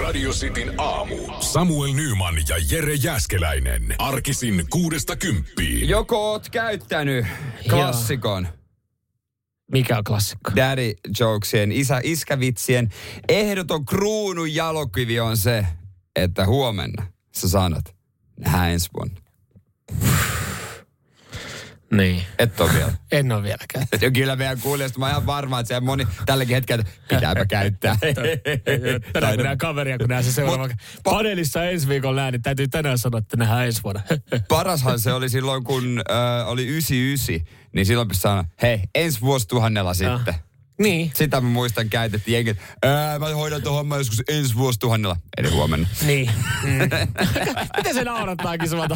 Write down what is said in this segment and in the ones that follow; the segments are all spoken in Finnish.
Radio Cityn aamu. Samuel Nyman ja Jere Jäskeläinen. Arkisin kuudesta kymppiin. Joko oot käyttänyt klassikon? Mikä on klassikko? Daddy jokesien, isä, iskävitsien ehdoton kruunun jalokivi on se, että huomenna sä sanot, nähdään ensi vuonna. Niin. Et ole vielä. En ole vieläkään. Ja kyllä meidän kuulijasta mä oon ihan varma, että se moni tälläkin hetkellä, että pitääpä käyttää. Tänään kun näen kaveria, kun näen se seuraava. Paneelissa ensi viikolla näen, niin täytyy tänään sanoa, että nähdään ensi vuonna. Parashan se oli silloin, kun äh, oli 99, niin silloin pystyi sanoa, hei, ensi vuosituhannella sitten. niin. Sitä mä muistan käytettiin jengit. Ää, mä hoidan tuon homman joskus ensi vuosituhannella. Eli huomenna. Niin. Mm. Miten se naurattaakin sua?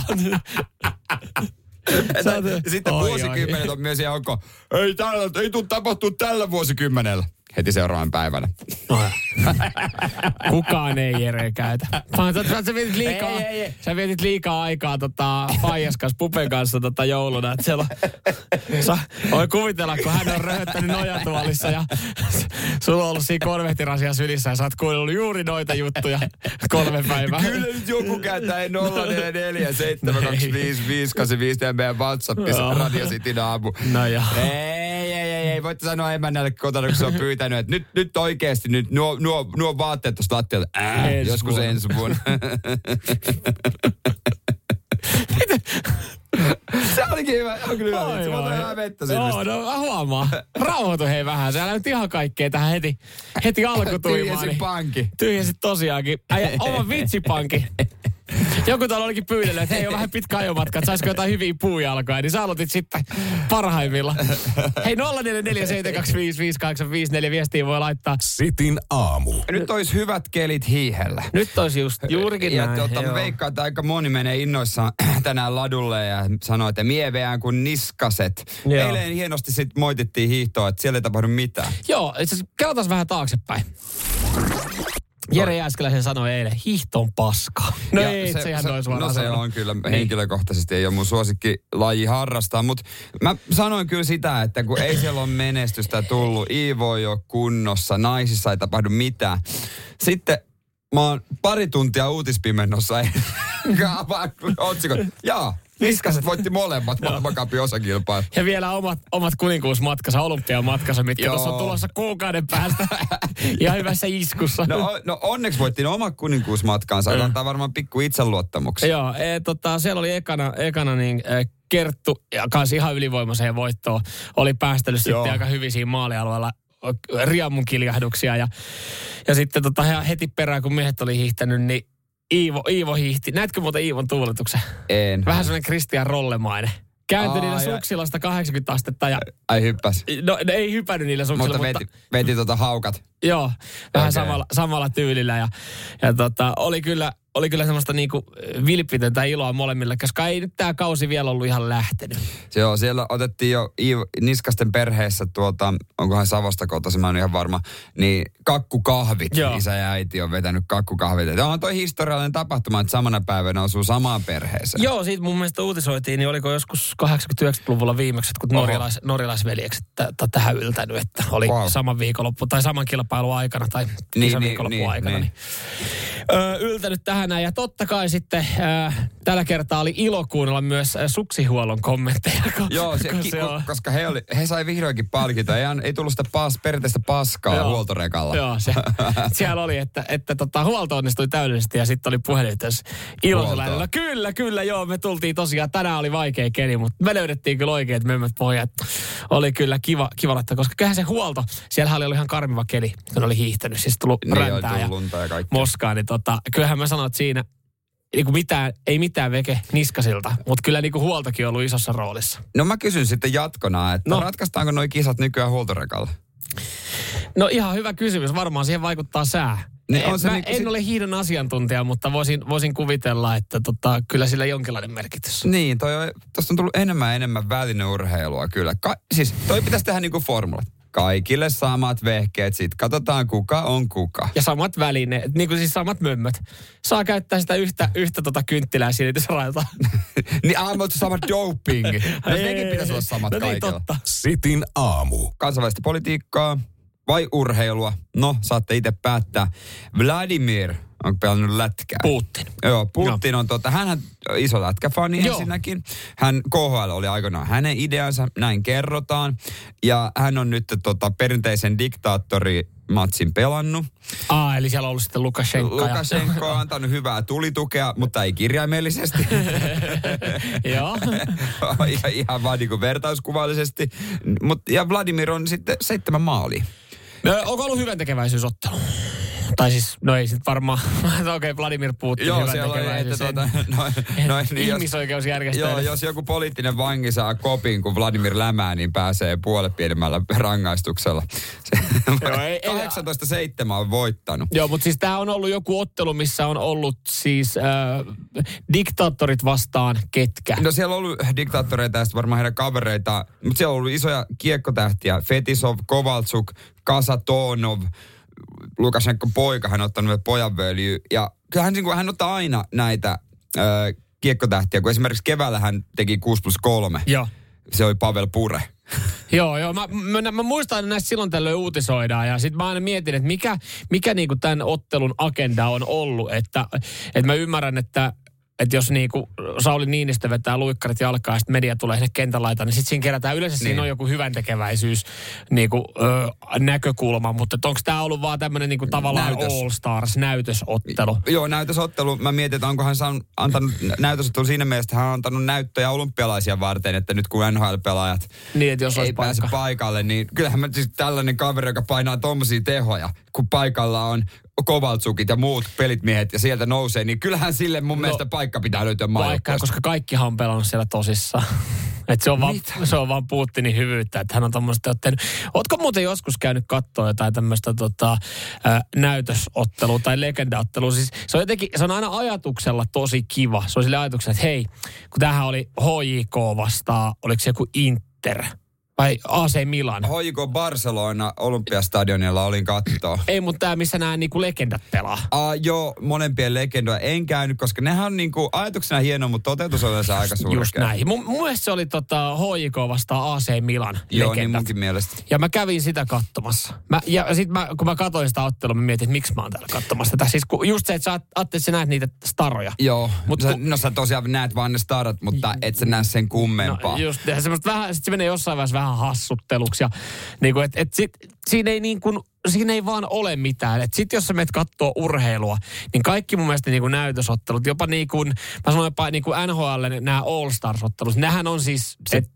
Että, sitten Oi, vuosikymmenet on myös ihan onko, ei, täällä, ei tule tapahtua tällä vuosikymmenellä. Heti seuraavan päivänä. No, Kukaan ei Jere käytä. Vaan sä, sä, sä, vietit liikaa, Ei, ei, ei. sä vietit liikaa aikaa tota, Faijas kanssa, Pupen kanssa tota, jouluna. Että siellä on, sä, voi kuvitella, kun hän on röhöttänyt nojatuolissa ja sulla on ollut siinä konvehtirasia sylissä ja sä oot kuunnellut juuri noita juttuja kolme päivää. Kyllä nyt joku käyttää 044 725 ja meidän WhatsAppissa. Radio Cityn aamu. No joo. Ei, ei. Voitte sanoa emännälle kotona, kun se on pyytänyt, että nyt, nyt oikeasti nyt nuo, nuo, nuo vaatteet tuosta lattialta. Ää, Ensi joskus vuonna. ensi vuonna. se olikin hyvä. On kyllä hyvä. Se on hyvä vettä sinne. Joo, no mä huomaan. Rauhoitu hei vähän. Sä nyt ihan kaikkea tähän heti, heti alkutuimaan. Tyhjensin Niin pankki. tyhjensit tosiaankin. Äijä, oma vitsipankki. Joku täällä olikin pyydellyt, että hei, on vähän pitkä ajomatka, että saisiko jotain hyviä puujalkoja, niin sä aloitit sitten parhaimmilla. Hei, 0447255854 viestiä voi laittaa. Sitin aamu. Nyt olisi hyvät kelit hiihellä. Nyt olisi just juurikin ja näin. mä joo. veikkaan, että aika moni menee innoissaan tänään ladulle ja sanoo, että mieveään kuin niskaset. Joo. Eilen hienosti sit moitittiin hiihtoa, että siellä ei tapahdu mitään. Joo, itse asiassa vähän taaksepäin. Jere Jääskeläisen sanoi eilen, hiihto on paskaa. No Ja ei, se, se noin suoraan No se on kyllä, Niin. henkilökohtaisesti ei ole mun suosikkilaji harrastaa, mutta mä sanoin kyllä sitä, että kun ei siellä ole menestystä tullut, Iivo ei ole kunnossa, naisissa ei tapahdu mitään. Sitten mä oon pari tuntia uutispimennossa otsikon. Jaa, Niskaset voitti molemmat maailmankapin osakilpailut. Ja vielä omat, omat kuninkuusmatkansa, olympiamatkansa, mitkä tuossa on tulossa kuukauden päästä. Ihan hyvässä iskussa. No, no onneksi voittiin oma kuninkuusmatkaansa. Mm. Antaa varmaan pikku itseluottamuksen. Joo, e, tota, siellä oli ekana, ekana niin, e, Kerttu, ja kanssa ihan ylivoimaiseen voittoon, oli päästellyt Joo. sitten aika hyvin siinä maalialueella o, riemun kiljahduksia. Ja, ja sitten tota, he- heti perään, kun miehet oli hiihtänyt, niin Iivo, Iivo hiihti. Näetkö muuten Iivon tuuletuksen? En. Vähän sellainen Christian Rollemainen. Kääntyi niillä suksilla 180 astetta ja Ai hyppäs. no, ne ei hypännyt niillä suksilla, Mutta mutta, veti, veti tota haukat. Joo, vähän Okei. samalla, samalla tyylillä ja, ja tota, oli kyllä, oli kyllä semmoista niinku vilpitöntä iloa molemmille, koska ei nyt tämä kausi vielä ollut ihan lähtenyt. Se Joo, siellä otettiin jo Iiv- Niskasten perheessä tuolta, onkohan Savosta kotoisin, mä en ihan varma, niin kakkukahvit. Joo. Isä ja äiti on vetänyt kakkukahvit. Ja on toi historiallinen tapahtuma, että samana päivänä osuu samaan perheeseen. Joo, siitä mun mielestä uutisoitiin, niin oliko joskus 80-90-luvulla viimeksi, kun norjalais, norjalaisveljekset t- t- tähän yltänyt, että oli Wow. saman viikonloppu tai saman kilpailun aikana tai Niin, niin, niin, viikonloppu niin, aikana. niin. Niin. Öö, yltänyt tähän näin. ja totta kai sitten öö, tällä kertaa oli ilo kuunnella myös ö, suksihuollon kommentteja. kun- Joo, se, kun ki, se on- koska he, oli, he sai vihdoinkin palkintoa. Ei, ei tullut sitä pas, perinteistä paskaa Joo. huoltorekalla. Joo, se, siellä oli, että, että tota, huolto onnistui täydellisesti ja sitten oli puhelinyhteys iloisella. Huoltoa. No kyllä, kyllä, joo, me tultiin tosiaan, tänään oli vaikea keli, mutta me löydettiin kyllä oikeat mömmöt pohjat. Oli kyllä kiva, kiva laittaa, koska kyllähän se huolto, siellähän oli ollut ihan karmiva keli, kun oli hiihtänyt, siis tullut Niin, räntää ja ja moskaa, niin tota, kyllähän mä sanoin, että siinä niin kuin mitään, ei mitään veke niskasilta, mutta kyllä niin kuin huoltokin on ollut isossa roolissa. No mä kysyn sitten jatkona, että no. Ratkaistaanko nuo kisat nykyään huoltorekalla? No ihan hyvä kysymys. Varmaan siihen vaikuttaa sää. Niin en, on se mä niinku en sit- ole hiidon asiantuntija, mutta voisin, voisin kuvitella, että tota, kyllä sillä jonkinlainen merkitys. Niin, toi on, tosta on tullut enemmän ja enemmän välineurheilua kyllä. Ka, siis toi pitäisi tehdä niinku formulat. Kaikille samat vehkeet, sit katsotaan kuka on kuka. Ja samat välineet, niin kuin siis samat mömmöt. Saa käyttää sitä yhtä, yhtä tota kynttilää silitysrailta. niin aivan mutta sama doping. No nekin pitäisi olla samat no niin, kaikilla. totta. Sitin aamu. Kansainvälistä politiikkaa. vai urheilua? No, saatte itse päättää. Vladimir on pelannut lätkää. Putin. Joo, Putin on tota, hän on iso lätkäfani Joo. ensinnäkin. Hän, KHL oli aikoinaan hänen ideansa, näin kerrotaan. Ja hän on nyt tota, perinteisen diktaattorimatsin pelannut. Aa, eli siellä on ollut sitten Lukashenka. ja- Lukashenko on antanut hyvää tulitukea, mutta ei kirjaimellisesti. Joo. ja ihan vaan niin kuin vertauskuvallisesti. Mut, ja Vladimir on sitten seitsemän maali. No, onko ollut hyvän tekeväisyysottelu? Tai siis, no ei sit varmaan, okei, okay, Vladimir Putin Joo, hyvän siellä oli, että tuota, noin, noin, niin jos, Ihmisoikeusjärjestö. Joo, jos joku poliittinen vangi saa kopin, kun Vladimir lämää, niin pääsee puolet pienemmällä rangaistuksella. Se, Joo, ei- ei- 18-7 on voittanut. Joo, mutta siis tämä on ollut joku ottelu, missä on ollut siis äh, diktaattorit vastaan ketkä. No siellä on ollut diktaattoreita ja varmaan heidän kavereita, mutta siellä on ollut isoja kiekkotähtiä. Fetisov, Kovaltsuk, Kasatonov, Lukashenko poika, hän on ottanut pojanvöljy. Ja kyllähän niin kuin, hän ottaa aina näitä ö, kiekkotähtiä, kun esimerkiksi keväällä hän teki 6 plus 3. Joo. Se oli Pavel Pure. Joo, joo. Mä, mä, mä muistan, että näistä silloin tällöin uutisoidaan ja sitten mä aina mietin, että mikä, mikä niinku tämän ottelun agenda on ollut. Että, että mä ymmärrän, että että jos niinku Sauli Niinistö vetää luikkarit jalkaa ja sitten media tulee sinne kentän laitaan, niin sitten siinä kerätään. Yleensä niin. Niin. siinä on joku hyvän tekeväisyys niinku, ö, näkökulma, mutta onko tämä ollut vaan tämmöinen niinku tavallaan Näytös. All Stars näytösottelu? Joo, näytösottelu. Mä mietin, että onko hän saanut, antanut näytösottelu siinä mielessä, että hän on antanut näyttöjä olympialaisia varten, että nyt kun NHL-pelaajat Niin, että jos ei olisi pääse paikka. paikalle, niin kyllähän mä siis tällainen kaveri, joka painaa tommosia tehoja, kun paikalla on Kovaltsukit ja muut pelitmiehet ja sieltä nousee, niin kyllähän sille mun no, mielestä paikka pitää löytyä maajoukkueesta. koska kaikkihan on pelannut siellä tosissaan. Et se, on vaan, se on vaan Putinin hyvyyttä, että hän on tuommoista ottanut. Ootko muuten joskus käynyt katsoa jotain tämmöistä tota, näytösottelua tai legendaottelua? Siis se on jotenkin, se on aina ajatuksella tosi kiva. Se on sille ajatuksella, että hei, kun tämähän oli HJK vastaan, oliko se joku Inter vai AC Milan? HJK Barcelona Olympiastadionilla olin kattoo. Ei, mutta tämä, missä nämä niinku legendat pelaa. Uh, joo, molempien legendoja en käynyt, koska nehän on niinku ajatuksena hieno, mutta toteutus on yleensä aika surkea. Just näin. Mun, mun mielestä se oli tota, HJK vastaan AC Milan Joo, niin legendat. munkin mielestä. Ja mä kävin sitä katsomassa. Mä, ja sit mä, kun mä katsoin sitä ottelua, mä mietin, että miksi mä oon täällä katsomassa tätä. Siis kun, just se, että sä että sä näet niitä staroja. Joo, Mut sä, kun- no sä tosiaan näet vaan ne starat, mutta et sä näe sen kummempaa. No, just, ja semmoista vähän, sit se menee jossain vaiheessa vähän hassutteluksi. Ja, niin kuin, et, et sit, siinä ei niin kuin, siinä ei vaan ole mitään. Et sit jos sä menet kattoo urheilua, niin kaikki mun mielestä niin kuin näytösottelut, jopa niin kuin, mä sanoin jopa niin kuin NHL, nämä All Stars-ottelut, nehän on siis, et,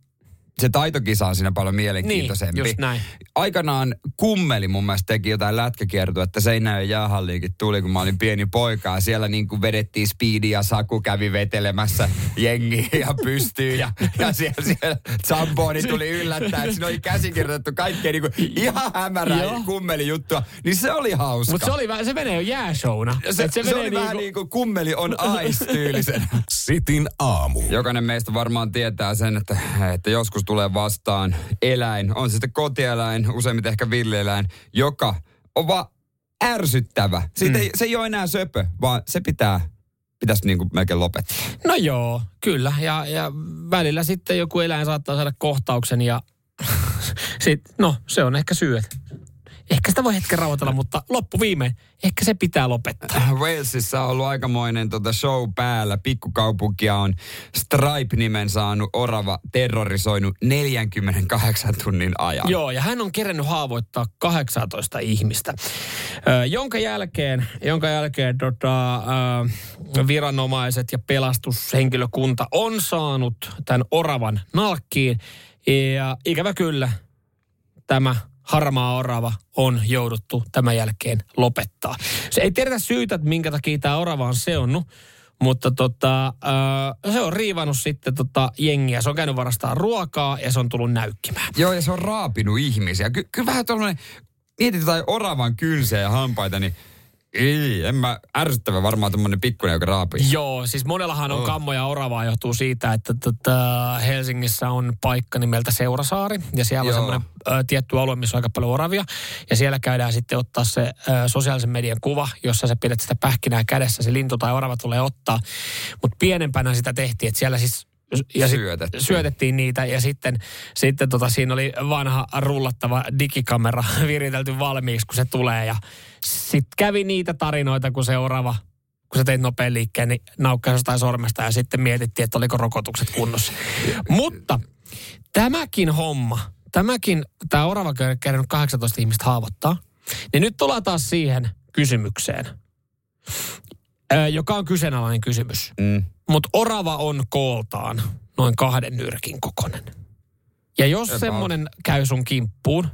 se taitokisa on siinä paljon mielenkiintoisempi. Niin, just näin. Aikanaan kummeli mun mielestä teki jotain lätkäkiertoa, että Seinäjoen jäähalliinkin tuli, kun mä olin pieni poika. Ja siellä niin kuin vedettiin speedi ja Saku kävi vetelemässä jengiä ja pystyy. Ja, ja siellä, siellä Zamboni tuli yllättää, että siinä oli käsikirjoitettu kaikkea niin kuin ihan hämärää Joo. kummeli juttua. Niin se oli hauska. mutta se, oli, vähän- se menee jo jääshowna. se, Et se, se menee oli vähän niinku- niin kuin kummeli on ice tyylisen. Sitin aamu. Jokainen meistä varmaan tietää sen, että, että joskus tulee vastaan eläin, on se sitten kotieläin, useimmiten ehkä villieläin, joka on vaan ärsyttävä. Siitä Mm. ei, se ei ole enää söpö, vaan se pitää, pitäisi niin kuin melkein lopettaa. No joo, kyllä. Ja, ja välillä sitten joku eläin saattaa saada kohtauksen ja sit, no se on ehkä syy, että ehkä sitä voi hetken rauhoitella, mutta loppuviimein ehkä se pitää lopettaa. Walesissa on ollut aikamoinen tota show päällä. Pikkukaupunkia on Stripe-nimen saanut orava terrorisoinut 48 tunnin ajan. Joo, ja hän on kerännyt haavoittaa 18 ihmistä, ö, jonka jälkeen, jonka jälkeen tota, ö, viranomaiset ja pelastushenkilökunta on saanut tämän oravan nalkkiin. Ja ikävä kyllä, tämä harmaa orava on jouduttu tämän jälkeen lopettaa. Se ei tiedetä syytä, että minkä takia tämä orava on seonnut, mutta tota, äh, se on riivannut sitten tota jengiä. Se on käynyt varastaa ruokaa ja se on tullut näykkimään. Joo, ja se on raapinut ihmisiä. Ky- kyllä vähän tuollainen, mietit jotain oravan kylseä ja hampaita, niin ei, en mä, ärsyttävä varmaan tuommoinen pikkuinen, joka raapii. Joo, siis monellahan on Oh. kammoja oravaa johtuu siitä, että tota, Helsingissä on paikka nimeltä Seurasaari. Ja siellä Joo. on semmoinen ö, tietty alue, missä on aika paljon oravia. Ja siellä käydään sitten ottaa se ö, sosiaalisen median kuva, jossa sä pidät sitä pähkinää kädessä. Se lintu tai orava tulee ottaa. Mutta pienempänä sitä tehtiin, että siellä siis ja sit Syötettiin. syötettiin niitä ja sitten, sitten tota, siinä oli vanha rullattava digikamera viritelty valmiiksi, kun se tulee ja sitten kävi niitä tarinoita, kun seuraava kun sä teit nopean liikkeen, niin naukkaisi sormesta ja sitten mietittiin, että oliko rokotukset kunnossa. Mutta tämäkin homma, tämäkin, tämä orava kerännyt 18 ihmistä haavoittaa, niin nyt tullaan taas siihen kysymykseen, joka on kyseenalainen kysymys. Mm. Mutta orava on kooltaan noin kahden nyrkin kokonen. Ja jos About. semmoinen käy sun kimppuun,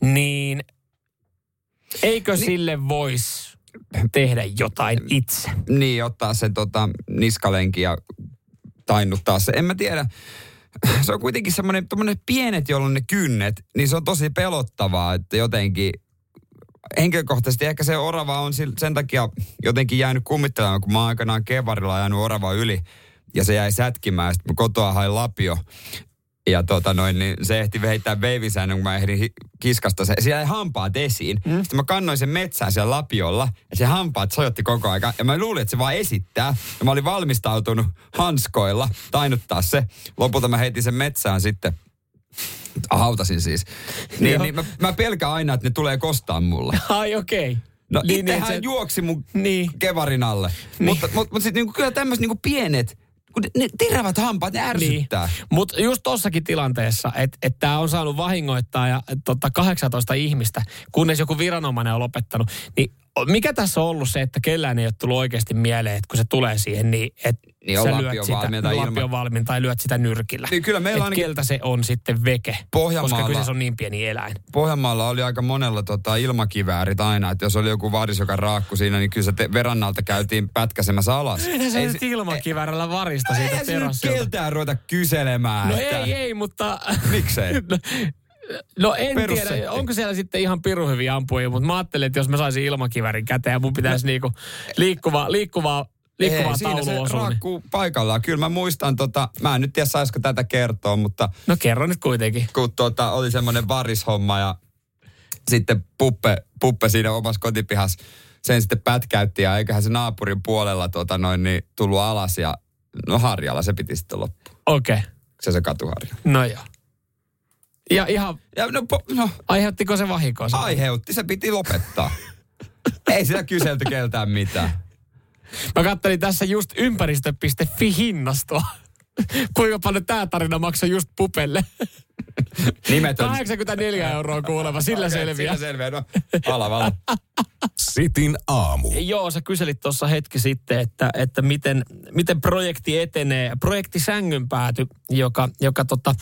niin eikö niin. sille voisi tehdä jotain itse? Niin, ottaa se tota, niskalenki ja tainnuttaa se. En mä tiedä. Se on kuitenkin semmoinen pienet, jolloin ne kynnet, niin se on tosi pelottavaa, että jotenkin henkilökohtaisesti ehkä se orava on sen takia jotenkin jäänyt kummittelemaan, kun mä oon aikanaan kevarilla ajanut orava yli ja se jäi sätkimään. Sitten kotoa hain lapio ja tota noin, niin se ehti heittää veivisäännön, kun mä ehdin kiskasta se. Siellä jäi hampaat esiin. Mm. Sitten mä kannoin sen metsään siellä lapiolla ja se hampaat sojotti koko ajan. Ja mä luulin, että se vaan esittää. Ja mä olin valmistautunut hanskoilla tainuttaa se. Lopulta mä heitin sen metsään sitten. Hautasin siis. Niin, niin mä, mä pelkään aina, että ne tulee kostaa mulle. Ai okei. Okay. No Niin, niin, itsehän niin, se... juoksi mun Niin. niin. kevarin alle. Niin. Niin. Mutta, mutta, mutta sitten niinku, kyllä tämmöiset niinku pienet, kun ne, terävät hampaat, ne ärsyttää. Niin. Mutta just tossakin tilanteessa, että et tämä on saanut vahingoittaa ja et, tota, 18 ihmistä, kunnes joku viranomainen on lopettanut, niin mikä tässä on ollut se, että kellään ei ole tullut oikeasti mieleen, että kun se tulee siihen, niin että Niin on sä lyöt sitä, valmiin tai lapio ilman. valmiin tai lyöt sitä nyrkillä. Niin kyllä meillä Et ainakin- keltä se on sitten veke, koska Pohjanmaalla- kyseessä on niin pieni eläin. Pohjanmaalla oli aika monella tota, ilmakiväärit aina, että jos oli joku varis, joka raakku siinä, niin kyllä se te, verannalta käytiin pätkäsemässä alas. Eihän se Ei nyt ilmakiväärällä varista siitä terassilta. keltään ruveta kyselemään. No että- ei, ei, mutta... Miksei? No, no en Perussetti. tiedä, onko siellä sitten ihan piru hyviä ampujia, mutta mä ajattelin, että jos mä saisin ilmakivärin käteen ja mun pitäisi niinku liikkuvaa, liikkuvaa, liikkuvaa Ei, siinä se osua. Niin. raakkuu paikallaan. Kyllä mä muistan, tota, mä en nyt tiedä saisiko tätä kertoa, mutta No kerro nyt kuitenkin. kun tota, oli semmoinen varishomma ja sitten puppe, puppe siinä omassa kotipihassa sen sitten pätkäytti ja eiköhän se naapurin puolella tota noin, niin tullut alas ja no harjalla se piti sitten loppuun. Okei, okay. Se se katuharja. no joo. Ja ihan, Ja no, po, no aiheuttiko se vahinkoa? sinulle? aiheutti, se piti lopettaa. Ei sitä kyselty keltään mitään. Mä kattelin tässä just ympäristö.fi hinnastoa. Kuinka paljon tämä tarina maksoi just pupelle? Nimetön. 84 euroa kuulemma, sillä Okei, selviää. Sillä selviää. No, alavalla. Sitin aamu. Joo, sä kyselit tuossa hetki sitten, että, että miten, miten projekti etenee. Projekti Sängynpääty, joka, joka tota,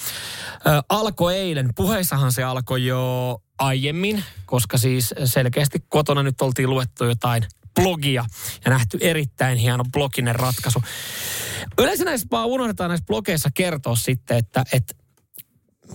ä, alkoi eilen. Puheissahan se alkoi jo aiemmin, koska siis selkeästi kotona nyt oltiin luettu jotain blogia ja nähty erittäin hieno bloginen ratkaisu. Yleensä näissä vaan unohdetaan näissä blogeissa kertoa sitten, että, että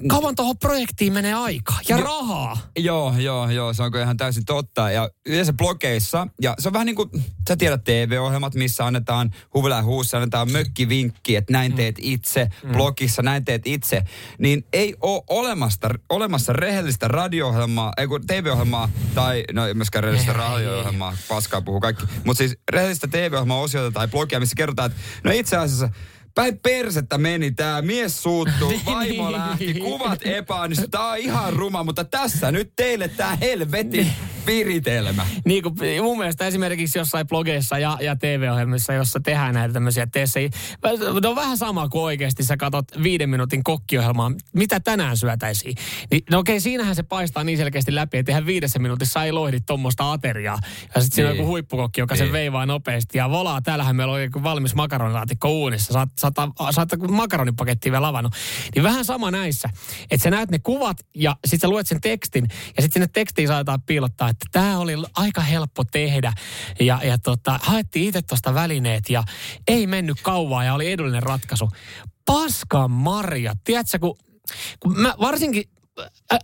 kauan tuohon projektiin menee aikaa ja rahaa. Joo, joo, joo, se onko ihan täysin totta. Ja yleensä blogeissa, ja se on vähän niin kuin, sä tiedät TV-ohjelmat, missä annetaan huvila huussa, annetaan mökkivinkki, että näin teet itse, blogissa näin teet itse. Niin ei ole olemassa, olemassa rehellistä radio-ohjelmaa, ei kun TV-ohjelmaa, tai no ei myöskään rehellistä radio-ohjelmaa, paskaa puhuu kaikki. Mutta siis rehellistä TV-ohjelmaa osiota tai blogia, missä kerrotaan, että no itse asiassa Päin persettä meni tää, mies suuttuu, vaimo lähti, kuvat epäonnistui, tää on ihan ruma, mutta tässä nyt teille tää helvetin viritelmä. Niin kuin mun mielestä esimerkiksi jossain blogeissa ja, ja TV-ohjelmissa, jossa tehdään näitä tämmöisiä tessejä, ne on vähän sama kuin oikeasti sä katot viiden minuutin kokkiohjelmaa, mitä tänään syötäisiin. Niin, no okei, siinähän se paistaa niin selkeästi läpi, että ihan viidessä minuutissa ei loihdi tuommoista ateriaa. Ja sitten siinä on Niin. joku huippukokki, joka sen Niin. veivaa nopeasti. Ja volaa, täällähän meillä on valmis makaronilaatikko uunissa. Saat, saat, saat makaronipakettia vielä lavannut. Niin vähän sama näissä. Että sä näet ne kuvat ja sitten sä luet sen tekstin. Ja sitten sinne tekstiin saatetaan piilottaa, että tämä oli aika helppo tehdä. Ja, ja tota, haettiin itse tuosta välineet ja ei mennyt kauaa ja oli edullinen ratkaisu. Paskan marja. Tiedätkö, kun, kun mä varsinkin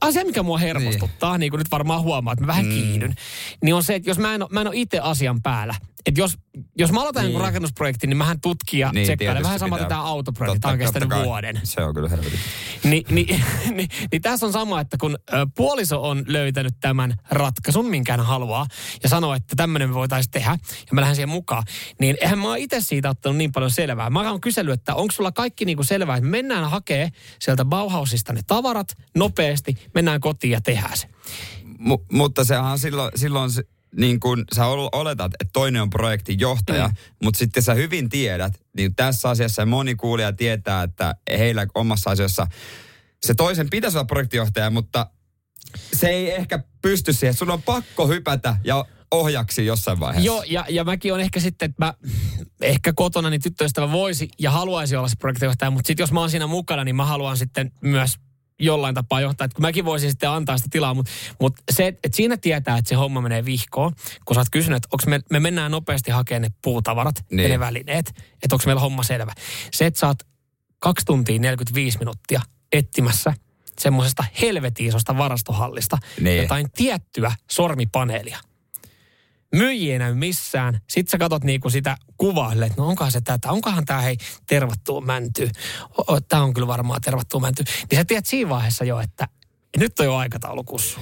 asia, mikä mua hermostuttaa, niin, niin kuin nyt varmaan huomaa, että mä vähän mm. kiihdyn, niin on se, että jos mä en, oo- mä en ole itse asian päällä, että jos, jos mä aloitan niin. rakennusprojektin, niin mähän tutkin ja Niin, tsekkailen. Vähän sama tämä autoprojekti. Tämä on kestänyt kai. vuoden. Se on kyllä helvetin. Ni, ni, ni, niin tässä on sama, että kun ö, puoliso on löytänyt tämän ratkaisun, minkä hän haluaa, ja sanoo, että tämmöinen me voitaisiin tehdä, ja mä lähden siihen mukaan, niin eihän mä oon itse siitä ottanut niin paljon selvää. Mä oon kysellyt, että onko sulla kaikki niin kuin selvää, että me mennään hakee sieltä Bauhausista ne tavarat nopeasti, mennään kotiin ja tehdään se. Mu- mutta sehän on silloin, silloin se, niin kun sä ol- oletat, että toinen on projektin johtaja, mm. mutta sitten sä hyvin tiedät, niin tässä asiassa moni kuulija tietää, että heillä omassa asiassa se toisen pitäisi olla projektinjohtaja, mutta se ei ehkä pysty siihen. Sun on pakko hypätä ja ohjaksi jossain vaiheessa. Joo, ja, ja mäkin on ehkä sitten, että mä ehkä kotona niin tyttöystävä voisi ja haluaisi olla se projektijohtaja, mutta sitten jos mä oon siinä mukana, niin mä haluan sitten myös jollain tapaa johtaa. Että mäkin voisin sitten antaa sitä tilaa, mutta, mutta se, että siinä tietää, että se homma menee vihkoon, kun sä oot kysynyt, että onko me, me mennään nopeasti hakemaan ne puutavarat niin. ja Niin. ne välineet, että onko meillä homma selvä. Se, että sä oot 2 tuntia 45 minuuttia etsimässä semmoisesta helvetin isosta varastohallista Niin. jotain tiettyä sormipaneelia myyjiä näy missään. Sitten sä katsot niinku sitä kuvaa, että no onkohan se tätä, onkohan tämä hei tervattua mänty. Tämä on kyllä varmaan tervattua mänty. Niin sä tiedät siinä vaiheessa jo, että nyt on jo aikataulu kussu.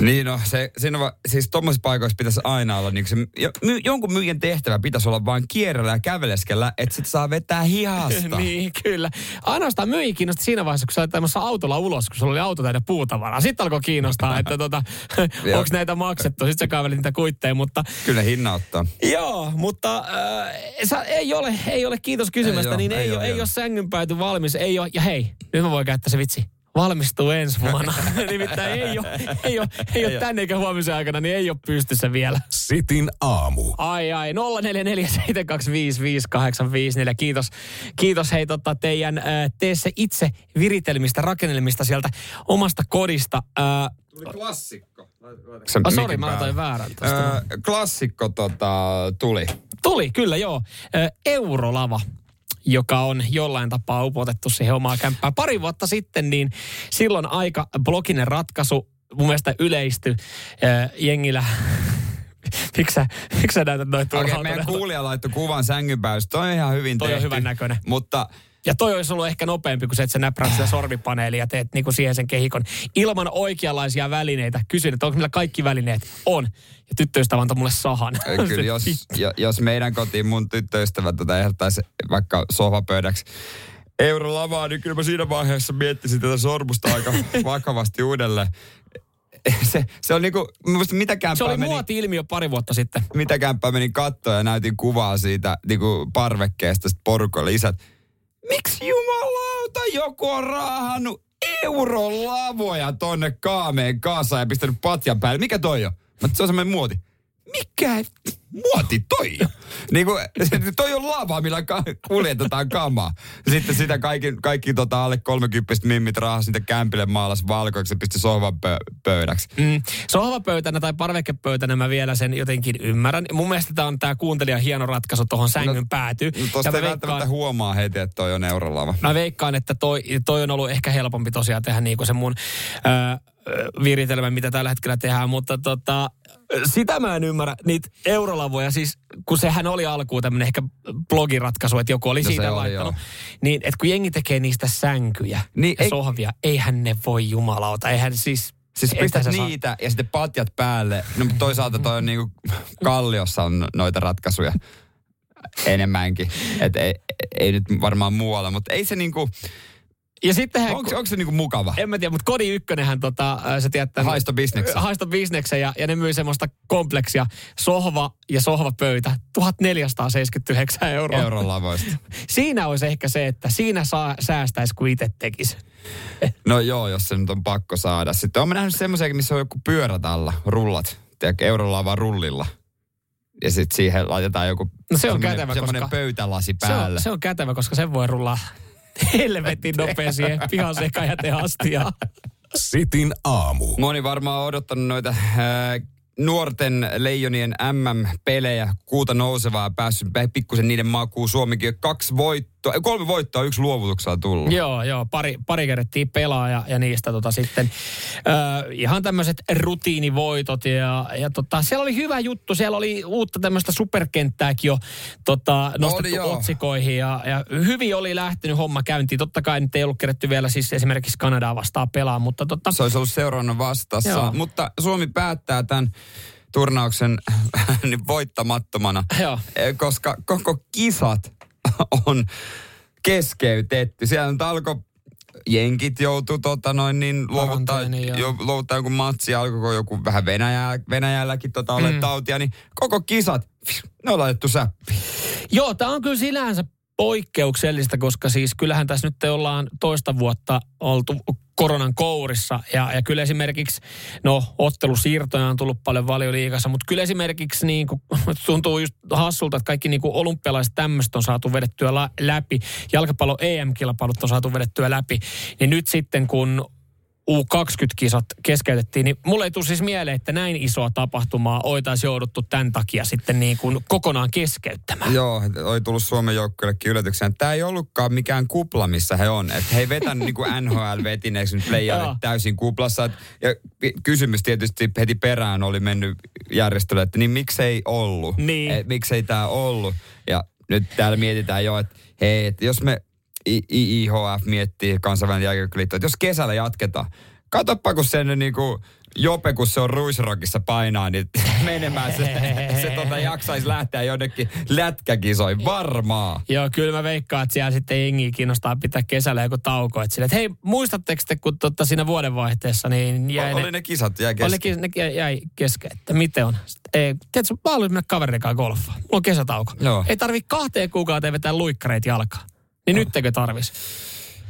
Niin no, se, siinä va- siis tuommoisissa paikoissa pitäisi aina olla, niin se, my, jonkun myyjän tehtävä pitäisi olla vain kierrellä ja käveleskellä, että sit saa vetää hihasta. niin, kyllä. Ainoastaan myyjiä kiinnosti siinä vaiheessa, kun sä olet tämmössä autolla ulos, kun sulla oli auto täynnä puutavaraa. Sitten alkoi kiinnostaa, että tota, onko näitä maksettu. Sitten sä kaivelit niitä kuitteja, mutta Kyllä hinna ottaa. Joo, mutta äh, sä, ei, ole, ei ole, kiitos kysymästä, Ei niin ei, ei ei, oo ole, ei ole sängynpääty valmis. Ei ole, ja hei, nyt mä voin käyttää se vitsi. Valmistuu ensi vuonna. Nimittäin ei ole, ei ole, ei ole tän eikä huomisen aikana, niin ei ole pystyssä vielä. Sitin aamu. Ai ai, 0447255854. Kiitos, kiitos hei tota teidän äh, tee se itse viritelmistä, rakennelmista sieltä omasta kodista. Äh, Tuli klassikko. oh, sori, mä laitoin väärän tosta. Öö, klassikko tota, tuli. Tuli, kyllä joo. Ö, Eurolava joka on jollain tapaa upotettu siihen omaa kämppää. Pari vuotta sitten, niin silloin aika bloginen ratkaisu mun mielestä yleistyi ö, jengillä. Miksi sä, miksi sä näytät noin Okei, okay, meidän kuulija laittoi kuvan sängynpäystä. Toi on ihan hyvin Toi on tehty. hyvän näköinen. Mutta Ja toi olisi ollut ehkä nopeampi kuin se, että sä näppäät sitä sormipaneelia ja teet niinku siihen sen kehikon. Ilman oikeanlaisia välineitä. Kysyn, että onko meillä kaikki välineet? On. Ja tyttöystävä antoi mulle sahan. Kyllä, jos, jo- jos meidän kotiin mun tyttöystävä tota ehdottaisi vaikka sohvapöydäksi eurolavaa, niin kyllä mä siinä vaiheessa miettisin tätä sormusta aika vakavasti uudelleen. Se, se on niinku, mielestä mitä Se oli meni, muoti-ilmiö pari vuotta sitten. mitä kämppää menin kattoon ja näytin kuvaa siitä niinku parvekkeesta sit porukoille isät. Miksi jumalauta joku on raahannut eurolavoja tonne kaameen kaasaan ja pistänyt patjan päälle? Mikä toi on? Mä, se on semmoinen muoti. Mikä muoti toi? Niin kuin, toi on lava, millä ka- kuljetetaan kamaa. Sitten sitä kaikki, kaikki tota alle 30 mimmit raahas niitä kämpille maalas valkoiksi ja pisti sohvan pö- pöydäksi. Mm. Sohvapöytänä tai parvekepöytänä mä vielä sen jotenkin ymmärrän. Mun mielestä tämä on tämä kuuntelija hieno ratkaisu tuohon sängyn No, päätyyn. No, tosta ei välttämättä huomaa heti, että toi on eurolava. mä veikkaan, että toi, toi on ollut ehkä helpompi tosiaan tehdä niin kuin se mun ää, viritelmä, mitä tällä hetkellä tehdään, mutta tota, sitä mä en ymmärrä, niitä eurolavoja, siis kun sehän oli alkuun tämmöinen ehkä blogiratkaisu, että joku oli No siitä oli, laittanut, joo. niin että kun jengi tekee niistä sänkyjä Niin, ja ei- sohvia, eihän ne voi jumalauta, eihän siis... Siis pistät sä saa- niitä ja sitten patjat päälle. No mutta toisaalta toi on niinku, Kalliossa on noita ratkaisuja enemmänkin. Et ei, ei nyt varmaan muualla, mutta ei se niinku, Ja sittenhän... onko, onko se niinku mukava? En mä tiedä, mutta Kodi Ykkönenhän tota, ää, sä tiedät tämän- Haisto bisneksen. Haisto bisneksen ja, ja ne myy semmoista kompleksia. Sohva ja sohvapöytä. 1479 euroa. Eurolavoista. Siinä olisi ehkä se, että siinä saa, säästäisi, kun itse tekisi. No joo, jos se nyt on pakko saada. Sitten olen nähnyt semmoisia, missä on joku pyörät alla, rullat. Tiedätkö, eurolava rullilla. Ja sitten siihen laitetaan joku No se on kätevä, koska- pöytälasi Se päälle. on, se on kätevä, koska sen voi rullaa helvetin nopea siihen pihan sekajäteastiaan. Sitin aamu. Moni varmaan on odottanut noita ää, nuorten leijonien MM-pelejä, kuuta nousevaa, päässyt pikkusen niiden makuun. Suomikin on kaksi voittoa voittoa, kolme voittoa, yksi luovutuksella tullut. Joo, joo, pari, pari kerettiin pelaa ja, ja niistä tota sitten ö, ihan tämmöiset rutiinivoitot ja, ja tota, siellä oli hyvä juttu, siellä oli uutta tämmöistä superkenttääkin jo tota, nostettu Oli, joo. otsikoihin ja, ja hyvin oli lähtenyt homma käyntiin. Totta kai nyt ei ollut keretty vielä siis esimerkiksi Kanadaa vastaan pelaa, mutta tota, Se olisi ollut seuraavana vastassa. Joo. Mutta Suomi päättää tämän turnauksen niin voittamattomana, Joo. Koska koko kisat on keskeytetty. Siellä nyt alkoi jenkit joutu tota noin niin luovuttaa, jo, luovuttaa joku matsi, alkoi joku vähän Venäjä, Venäjälläkin tota Mm. tautia, niin koko kisat, ne on laitettu säppiin. Joo, tämä on kyllä sinänsä poikkeuksellista, koska siis kyllähän tässä nyt ollaan toista vuotta oltu koronan kourissa. Ja, ja kyllä esimerkiksi, no ottelusiirtoja on tullut paljon valioliigassa, mutta kyllä esimerkiksi niin kuin, tuntuu just hassulta, että kaikki niin kuin olympialaiset tämmöistä on saatu vedettyä la, läpi. Jalkapallo EM-kilpailut on saatu vedettyä läpi. Niin nyt sitten kun U20-kisat keskeytettiin, niin mulle ei tule siis mieleen, että näin isoa tapahtumaa oitaisiin jouduttu tämän takia sitten niin kuin kokonaan keskeyttämään. Joo, oli tullut Suomen joukkueellekin yllätyksen. Tämä ei ollutkaan mikään kupla, missä he on. Että he ei vetänyt niin kuin NHL vetineeksi nyt täysin kuplassa. Ja kysymys tietysti heti perään oli mennyt järjestelylle, että niin miksei ollut? Niin. Et miksei tämä ollut? Ja nyt täällä mietitään jo, että hei, että jos me IIHF miettii kansainvälinen jääkiekkoliitto, että jos kesällä jatketaan, katoppa kun sen niin kuin Jope, kun se on Ruisrockissa painaa, niin menemään se, se tota jaksaisi lähteä jonnekin lätkäkisoihin. Varmaa. Joo, kyllä mä veikkaan, että siellä sitten jengi kiinnostaa pitää kesällä joku tauko. Että, sille, että hei, muistatteko te, kun totta siinä vuodenvaihteessa, niin jäi Oli ne, ne kisat jäi oli, kesken. ne, jäi kesken, että miten on. Ei, tiedätkö, mä haluaisin mennä kaverin kanssa golfaan. Mulla on kesätauko. Joo. Ei tarvi kahteen kuukauteen vetää luikkareita jalkaan. Niin nyt tekö tarvis?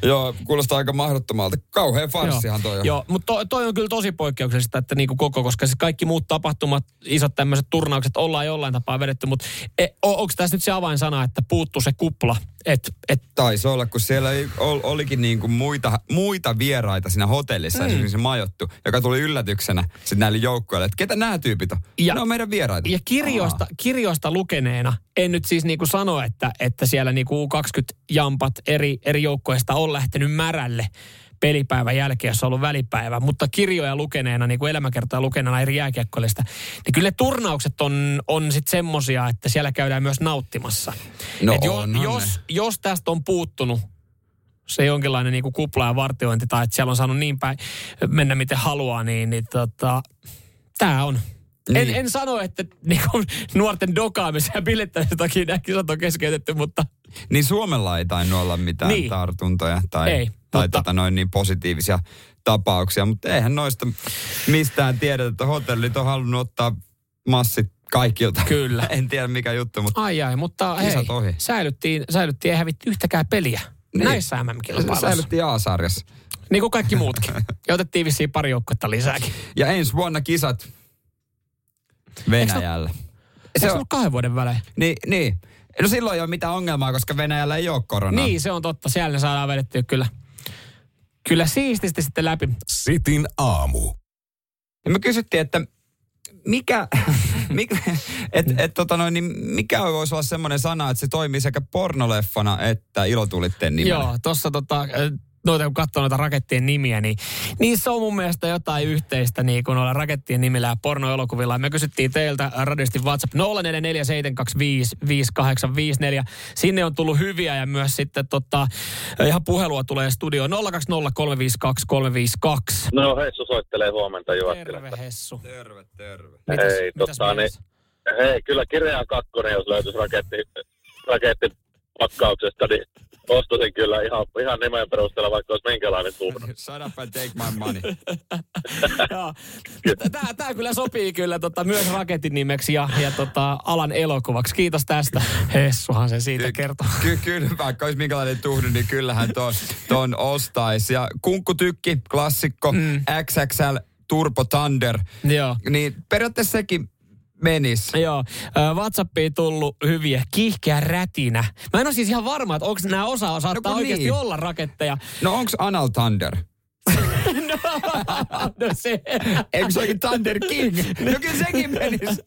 Joo, kuulostaa aika mahdottomalta. Kauhea farssihan toi on. Joo, mutta toi, toi on kyllä tosi poikkeuksellista, että niinku koko, koska siis kaikki muut tapahtumat, isot tämmöiset turnaukset ollaan jollain tapaa vedetty, mutta e, onko tässä nyt se avainsana, että puuttuu se kupla, että et, Taisi olla, kun siellä ei, ol, olikin niin kuin muita, muita vieraita siinä hotellissa, mm. esimerkiksi majottu, joka tuli yllätyksenä sitten näille joukkoille, että ketä nämä tyypit on? Ja- ne on meidän vieraita. Ja kirjoista, kirjoista lukeneena, en nyt siis niinku sano, että, että siellä niinku U20-jampat eri, eri joukkoista on lähtenyt märälle pelipäivän jälkeen, jos on ollut välipäivä. Mutta kirjoja lukeneena, niin kuin elämäkertaa lukeneena eri jääkiekkoilista, niin kyllä ne turnaukset on, on sitten semmosia, että siellä käydään myös nauttimassa. No Et jo, onhan jos, ne. jos tästä on puuttunut se jonkinlainen niin kuin kupla ja vartiointi, tai että siellä on saanut niin päin mennä miten haluaa, niin, niin tota, tämä on. Niin. En, en sano, että niin kuin, nuorten dokaamisen ja bilettämisen takia nämä kisat on keskeytetty, mutta Niin Suomella ei tainnut olla mitään niin. tartuntoja tai, Ei, tai mutta- tota noin niin positiivisia tapauksia, mutta eihän noista mistään tiedetä, että hotellit on halunnut ottaa massit kaikilta. Kyllä. en tiedä mikä juttu, mutta ai ai, mutta hei, ohi. säilyttiin, säilyttiin ei hävitty yhtäkään peliä. Niin. Näissä MM-kilpailuissa. säilyttiin A-sarjassa. Niin kuin kaikki muutkin. Ja otettiin vissiin pari joukkuetta lisääkin. Ja ensi vuonna kisat Venäjällä. Se on ollut kahden vuoden välein. Niin, niin. No silloin ei ole mitään ongelmaa, koska Venäjällä ei ole koronaa. Niin, se on totta. Siellä ne saadaan vedettyä kyllä. Kyllä siististi sitten läpi. Sitin aamu. Ja me kysyttiin, että mikä, mikä, et, et, tota noin, niin mikä voisi olla semmoinen sana, että se toimii sekä pornoleffana että ilotulitteen nimellä. Joo, tuossa tota, noita kun katsoo noita rakettien nimiä, niin niissä on mun mielestä jotain yhteistä niin kuin noilla rakettien nimillä ja pornoelokuvilla. Me kysyttiin teiltä radiosti WhatsApp 0447255854. Sinne on tullut hyviä ja myös sitten tota, ihan puhelua tulee studio 020352352. No Hessu soittelee huomenta Jyväskylästä. Terve Hessu. Terve, terve. Mitäs, Hei, mitäs tota, mielessä? Hei, kyllä kirjaan kakkonen, jos löytyisi raketti, rakettipakkauksesta, niin ostasin kyllä ihan, ihan nimen perusteella, vaikka olisi minkälainen tuhna. Shut up and take my money. Tää, tää kyllä sopii kyllä tota, myös raketin nimeksi ja, ja tota, alan elokuvaksi. Kiitos tästä. Hessuhan se siitä kertoo. Ky- kyllä, vaikka olisi minkälainen tuhdu, niin kyllähän ton, ton ostaisi. Ja kunkkutykki, klassikko, mm. XXL Turbo Thunder. Joo. Niin periaatteessa sekin menis. Joo, WhatsAppiin tullut hyviä. Kiihkeä rätinä. Mä en ole siis ihan varma, että onko nämä osa saattaa kun oikeasti niin. olla raketteja. No onks Anal Thunder? no se. Eikö se olekin Thunder King? No kyllä sekin menisi.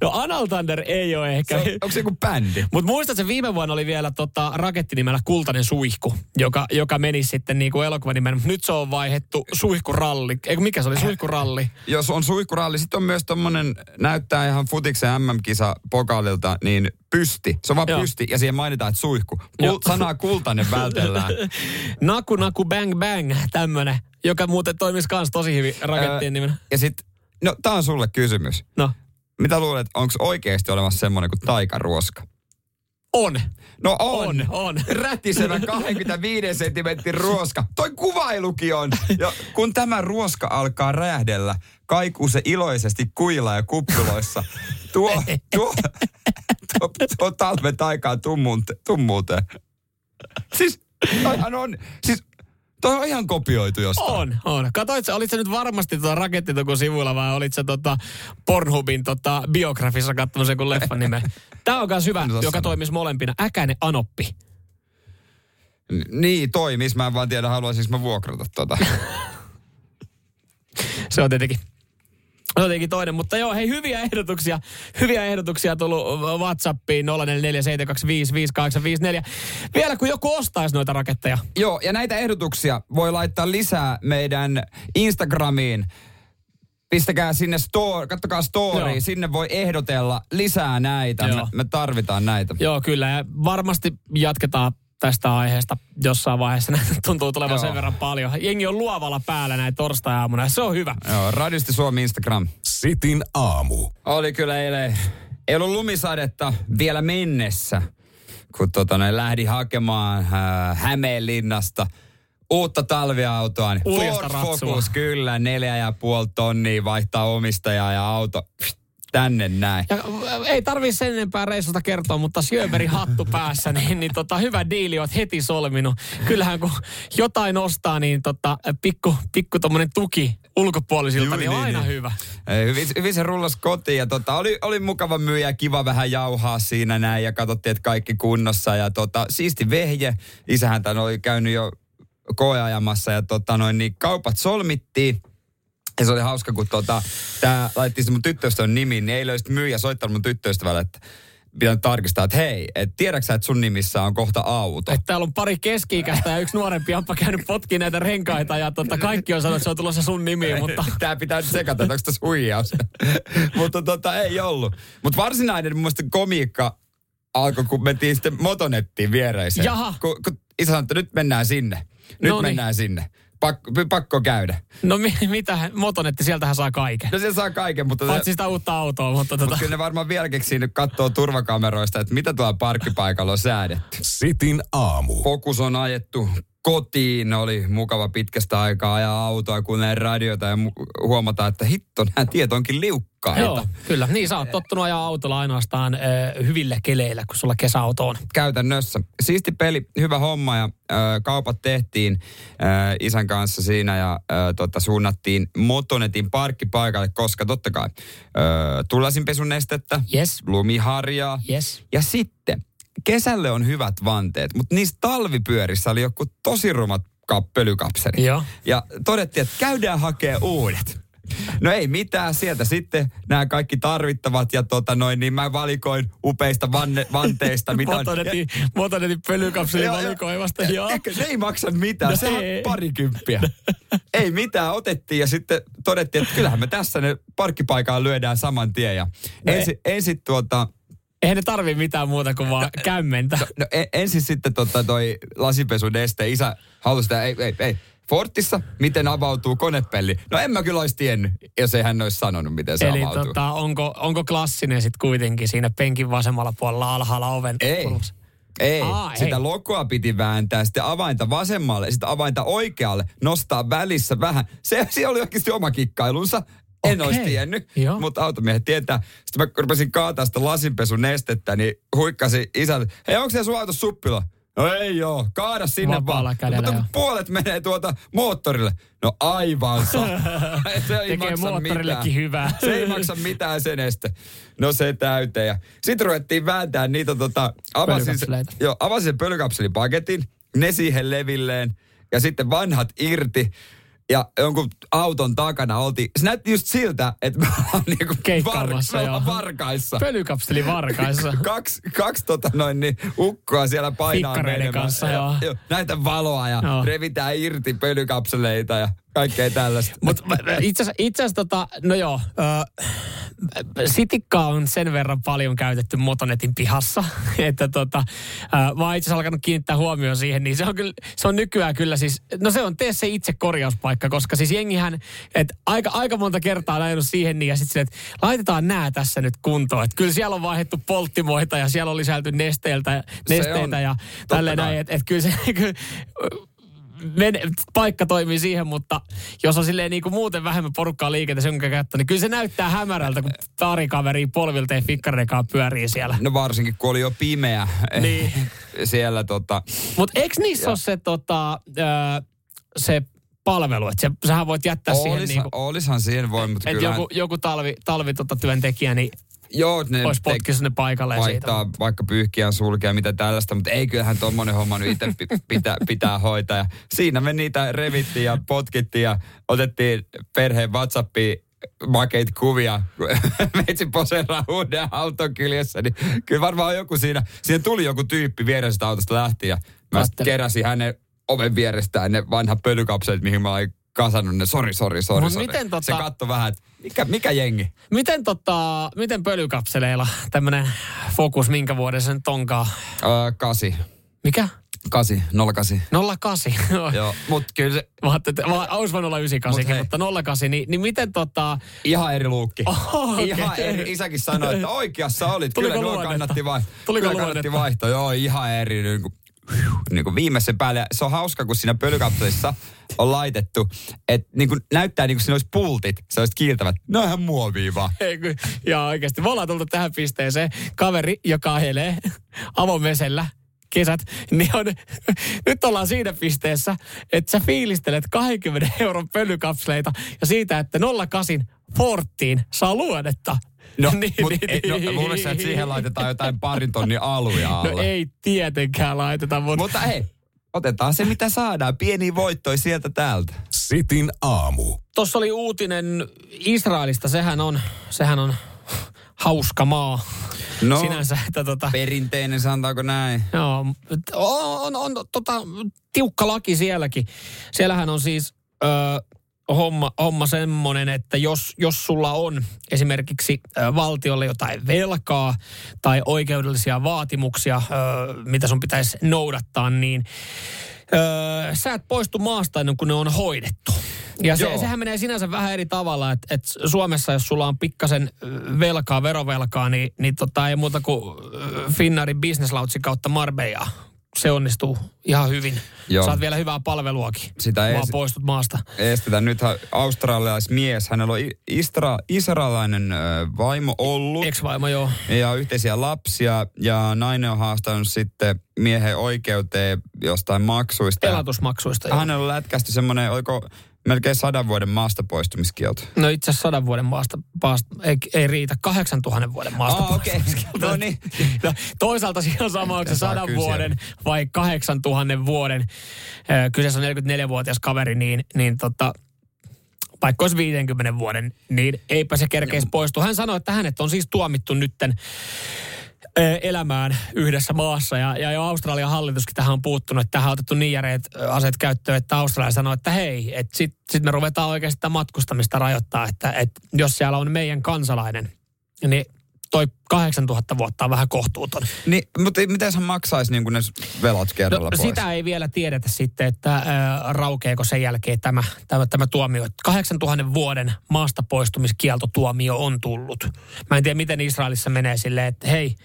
No Anal Thunder ei ole ehkä. Se, onko se joku bändi? Mutta muistatko, viime vuonna oli vielä tota, rakettinimellä Kultainen suihku, joka, joka meni sitten niin kuin elokuvan nimen. Nyt se on vaihettu suihkuralli. Eikö mikä se oli, suihkuralli? Jos on suihkuralli, sitten on myös tommonen, näyttää ihan futiksen MM-kisa pokaalilta, niin pysti. Se on vaan Joo. pysti ja siihen mainitaan, että suihku. Kul, sanaa kultainen vältellään. Naku Naku Bang Bang, tämmönen, joka muuten toimisi kans tosi hyvin rakettien nimenä. Ja sitten, no tää on sulle kysymys. No, Mitä luulet, onko oikeasti olemassa semmoinen kuin taikaruoska? On. No on. On, on. Rätisevä 25 senttimetrin ruoska. Toi kuvailukin on. Ja kun tämä ruoska alkaa räjähdellä, kaikuu se iloisesti kuilla ja kuppuloissa. Tuo, tuo, tuo, tuo talven taikaan tummuute- tummuuteen. Siis, on, siis toi on ihan kopioitu jostain. On, on. Katoit sä, olit sä nyt varmasti tuota rakettitukun sivuilla vai olit sä tota Pornhubin tota biografissa katsonut sen kun leffan nimen? Tää on kans hyvä, joka sanoa. toimisi molempina. Äkäinen Anoppi. Niin, toimis. Mä en vaan tiedä, haluaisinko mä vuokrata tota. Se on tietenkin tietenkin toinen, mutta joo, hei hyviä ehdotuksia. Hyviä ehdotuksia tullut Whatsappiin 0447255854. Vielä kun joku ostaisi noita raketteja. Joo, ja näitä ehdotuksia voi laittaa lisää meidän Instagramiin. Pistäkää sinne story, kattokaa story, Joo. sinne voi ehdotella lisää näitä. Me, me tarvitaan näitä. Joo, kyllä. Ja varmasti jatketaan tästä aiheesta jossain vaiheessa. Näitä tuntuu tulevan Joo. sen verran paljon. Jengi on luovalla päällä näin torstai-aamuna se on hyvä. Joo, Radisti Suomi Instagram. Sitin aamu. Oli kyllä eilen, ei ollut lumisadetta vielä mennessä, kun tota, ne lähdin hakemaan äh, Hämeenlinnasta uutta talviautoa. Niin Ford ratsua. Focus, kyllä, neljä ja puoli tonnia vaihtaa omistajaa ja auto pst, tänne näin. Ja äh, ei tarvii sen enempää reissusta kertoa, mutta Sjöberin hattu päässä, niin, niin tota, hyvä diili oot heti solminut. Kyllähän kun jotain ostaa, niin tota, pikku, pikku tommonen tuki ulkopuolisilta, Juu, niin on niin, aina niin. hyvä. Hyvin, hyvin se rullas kotiin ja tota, oli, oli mukava myyjä, kiva vähän jauhaa siinä näin ja katsottiin, että kaikki kunnossa ja tota, siisti vehje. Isähän tän oli käynyt jo koeajamassa ja tota, noin, niin kaupat solmittiin. Ja se oli hauska, kun tota, tää laitettiin se mun tyttöystävän nimi, niin eilen olisi myyjä soittanut mun tyttöystävälle, että pitää tarkistaa, että hei, et tiedätkö sä, että sun nimissä on kohta auto? Että täällä on pari keski-ikäistä ja yksi nuorempi appa käynyt potkiin näitä renkaita ja tota, kaikki on sanonut, että se on tulossa sun nimiin, mutta Tää pitää nyt sekata, että onko tässä huijaus. Mutta tota, ei ollut. Mutta varsinainen mun mielestä komiikka alkoi, kun mentiin sitten motonettiin viereiseen. Jaha. Kun, kun isä sanoi, että nyt mennään sinne. Nyt Noniin. mennään sinne. Pakko, pakko käydä. no mi- mitä, motonetti, sieltähän saa kaiken. No se saa kaiken, mutta... Paitsi sitä uutta autoa, mutta tota, Mutta kyllä ne varmaan vielä keksii nyt katsoo turvakameroista, että mitä tuolla parkkipaikalla on säädetty. Sitin aamu. Fokus on ajettu kotiin, oli mukava pitkästä aikaa ajaa autoa, kuunnella radiota ja mu- huomata, että hitto, nämä tiet onkin liukkaita. Joo, kyllä. Niin, sä oot tottunut ajaa autolla ainoastaan ö, hyvillä keleillä, kun sulla kesäauto on. käytännössä. Siisti peli, hyvä homma ja ö, kaupat tehtiin ö, isän kanssa siinä ja ö, tota, suunnattiin Motonetin parkkipaikalle, koska totta kai ö, tullasinpesunestettä, Yes, lumiharjaa yes. ja sitten kesälle on hyvät vanteet, mutta niissä talvipyörissä oli joku tosi rumat kappelykapseli. Joo. Ja todettiin, että käydään hakee uudet. No ei mitään, sieltä sitten nämä kaikki tarvittavat ja tota noin, niin mä valikoin upeista vanne, vanteista, mitä on. Motonetin, pölykapselin valikoimasta, joo. Ehkä se ei maksa mitään, No se on parikymppiä. ei mitään, otettiin ja sitten todettiin, että kyllähän me tässä ne parkkipaikkaan lyödään saman tien. Ja No ensin, ensin tuota, Eihän ne tarvii mitään muuta kuin vaan kämmentä. no en, ensin sitten tota toi lasipesuneste, isä halusi sitä, ei, ei, ei. Fortissa, miten avautuu konepelli? No en mä kyllä olisi tiennyt, jos ei hän olisi sanonut, miten se Eli avautuu. tota, onko, onko klassinen sitten kuitenkin siinä penkin vasemmalla puolella alhaalla oven Ei. kulmassa? Ei, Aa, sitä ei. lokoa piti vääntää, sitten avainta vasemmalle, sitten avainta oikealle, nostaa välissä vähän. Se, se oli oikeasti oma kikkailunsa. En Okei. olisi tiennyt, Joo. mutta automiehet tietää. Sitten mä rupesin kaataa sitä lasinpesun nestettä, niin huikkasi isältä, hei onko se sun auto suppila? No ei joo, kaada sinne Vapaalla vaan. kädellä, mutta joo. puolet menee tuota moottorille. No aivan se ei Tekee maksa moottorillekin mitään. hyvää. Se ei maksa mitään sen este. No se täyteen. Ja sitten ruvettiin vääntää niitä tota, avasin, joo, avasin sen pölykapselipaketin, ne siihen levilleen ja sitten vanhat irti. Ja jonkun auton takana oltiin. Se näytti just siltä, että me ollaan niinku Keikkaamassa, me ollaan joo. varkaissa. Pölykapseli varkaissa. kaksi, kaksi tota noin, niin, ukkoa siellä painaa Fikkareiden kanssa, joo. Näitä valoa ja Joo. revitään irti pölykapseleita ja kaikkea tällaista. Mutta itse asiassa, tota, no joo, ö, sitikkaa on sen verran paljon käytetty Motonetin pihassa, että tota, ö, mä oon itse asiassa alkanut kiinnittää huomioon siihen, niin se on, kyllä, se on nykyään kyllä siis, no se on tee se itse korjauspaikka, koska siis jengihän, että aika, aika monta kertaa on ajanut siihen niin ja sitten että laitetaan nämä tässä nyt kuntoon, että kyllä siellä on vaihdettu polttimoita ja siellä on lisäilty nesteiltä, nesteitä on. ja tälleen näin, että et kyllä se, kyllä, men, paikka toimii siihen, mutta jos on silleen niin kuin muuten vähemmän porukkaa liikenteessä jonka käyttö, niin kyllä se näyttää hämärältä, kun pari kaveria polvilta ja fikkareikaan pyörii siellä. No varsinkin, kun oli jo pimeä Niin. siellä tota... Mutta eikö niissä ole se, tota, ö, se palvelu, että sähän voit jättää siihen Olis, niin kuin, olishan siihen voi, mutta kyllä... joku, joku talvi, talvi tota, työntekijä, niin Joo, ne olisi tek- potkissa ne paikalle siitä. vaihtaa vaikka pyyhkiään sulkea mitä tällaista, mutta ei kyllähän tuommoinen homma nyt itse pi- pitää, pitää hoitaa. Ja siinä me niitä revittiin ja potkittiin ja otettiin perheen WhatsAppiin makeit kuvia, meitsi poseeraa uuden auton kyljessä, niin kyllä varmaan joku siinä, siinä tuli joku tyyppi viereisestä autosta lähti ja mä keräsin hänen oven vierestään ne vanhat pölykapselit, mihin mä olin kasannut ne, sori, sori, sori, Mut sori. miten tota- Se katsoi vähän, että mikä, mikä jengi? Miten, tota, miten pölykapseleilla tämmöinen fokus, minkä vuoden se nyt onkaan? Öö, kasi. Mikä? Kasi, 08. 08. Joo, mutta kyllä se Mä ajattelin, olisi voinut olla 98, Mut mutta 08, niin, niin miten tota... ihan eri luukki. Oho, okei. Ihan eri. Isäkin sanoi, että oikeassa olit. Tuliko kyllä nuo luonnetta? kannatti, vai, Tuliko kyllä kannatti vaihto. Joo, ihan eri. Niin kuin, niin kuin viimeisen päälle. Se on hauska, kun siinä pölykapselissa on laitettu, että niin kuin näyttää niin kuin siinä olisi pultit, se olisi kiiltävät. No ihan muovia vaan. Ei, kun, ja oikeasti, me ollaan tultu tähän pisteeseen. Kaveri, joka ajelee avomesellä kesät, niin on, nyt ollaan siinä pisteessä, että sä fiilistelet 20 euron pölykapsleita ja siitä, että 08 Forttiin saa luodetta. No, Niin, mut, niin, ei, no mun mielestä, että siihen laitetaan jotain parin tonnin aluja alle. No ei tietenkään laiteta, mutta... Mutta hei, otetaan se mitä saadaan. Pieni voittoi sieltä täältä. Sitin aamu. Tuossa oli uutinen Israelista, sehän on, sehän on hauska maa No, sinänsä, että tota, perinteinen, sanotaanko näin. Joo, on, on, on tota, tiukka laki sielläkin. Siellähän on siis ö, homma, homma semmoinen, että jos, jos sulla on esimerkiksi valtiolle jotain velkaa tai oikeudellisia vaatimuksia, mitä sun pitäisi noudattaa, niin sä et poistu maasta ennen kuin ne on hoidettu. Ja se, Joo. sehän menee sinänsä vähän eri tavalla, että et Suomessa, jos sulla on pikkasen velkaa, verovelkaa, niin, niin tota, ei muuta kuin Finnaarin business kautta Marbella. Se onnistuu ihan hyvin. Joo. Saat vielä hyvää palveluakin, Sitä se- poistut maasta. estetään. Nythän australialaismies, hänellä on istra, israelainen vaimo ollut Ex-vaimo, joo. ja yhteisiä lapsia ja nainen on haastanut sitten miehen oikeuteen jostain maksuista. Elatusmaksuista, joo. Hänellä on lätkästy semmoinen, oiko melkein sadan vuoden maasta poistumiskielto. No itse asiassa sadan vuoden maasta, maasta ei, ei riitä, kahdeksan tuhannen vuoden maasta. Okei. poistumiskielto. No niin. No, toisaalta siinä on sama, onko se sadan vuoden vai kahdeksan tuhannen vuoden. Kyseessä on 44-vuotias kaveri, niin, niin tota, vaikka olisi 50 vuoden, niin eipä se kerkeisi poistua. Hän sanoi, että hänet on siis tuomittu nytten elämään yhdessä maassa. Ja, ja jo Australian hallituskin tähän on puuttunut, että tähän on otettu niin järeät ö, aseet käyttöön, että Australia sanoi, että hei, että sitten sit me ruvetaan oikeasti sitä matkustamista rajoittaa, että, että jos siellä on meidän kansalainen, niin toi 8000 vuotta on vähän kohtuuton. Niin, mutta miten hän maksaisi niin ne velat kerralla No, pois? sitä ei vielä tiedetä sitten, että äh, raukeeko sen jälkeen tämä, tämä, tämä tuomio. 8000 vuoden maasta poistumiskieltotuomio on tullut. Mä en tiedä, miten Israelissa menee silleen, että hei,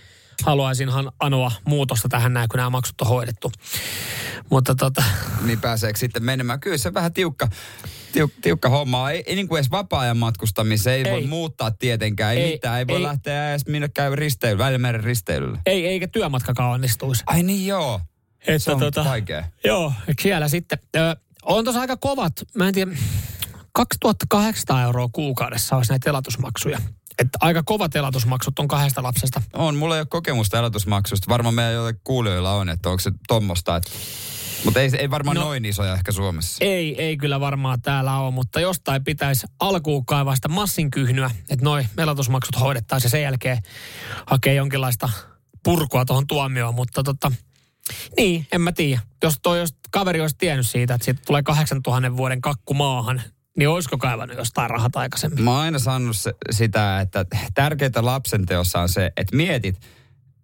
haluaisinhan anoa muutosta tähän näin, kun nämä maksut on hoidettu. Mutta tota, Niin pääseekö sitten menemään? Kyllä se vähän tiukka, tiuk, tiukka homma. Ei, ei niin kuin edes vapaa-ajan matkustamiseen, ei, ei, voi muuttaa tietenkään, ei, Ei, mitään. Ei voi ei. lähteä edes minnekään risteilylle, Välimeren risteilylle. ei, eikä työmatkakaan onnistuisi. Ai niin joo. Että Se on vaikea. Joo, siellä sitten. Ö, on tuossa aika kovat, mä en tiedä, 2800 euroa kuukaudessa olisi näitä elatusmaksuja. Että aika kovat elatusmaksut on kahdesta lapsesta. On, mulla ei ole kokemusta elatusmaksusta. Varmaan meidän jollain kuulijoilla on, että onko se tommosta, että Mutta ei, ei varmaan No. noin isoja ehkä Suomessa. Ei, ei kyllä varmaan täällä ole, mutta jostain pitäisi alkuun kaivaa sitä massinkyhnyä, että noi melatusmaksut hoidettaisiin ja sen jälkeen hakee jonkinlaista purkua tuohon tuomioon, mutta tota, niin, en mä tiedä. Jos toi jos kaveri olisi tiennyt siitä, että siitä tulee 8000 vuoden kakku maahan, niin olisiko kaivannut jostain rahat aikaisemmin? Mä oon aina sanonut se, sitä, että tärkeintä lapsen teossa on se, että mietit,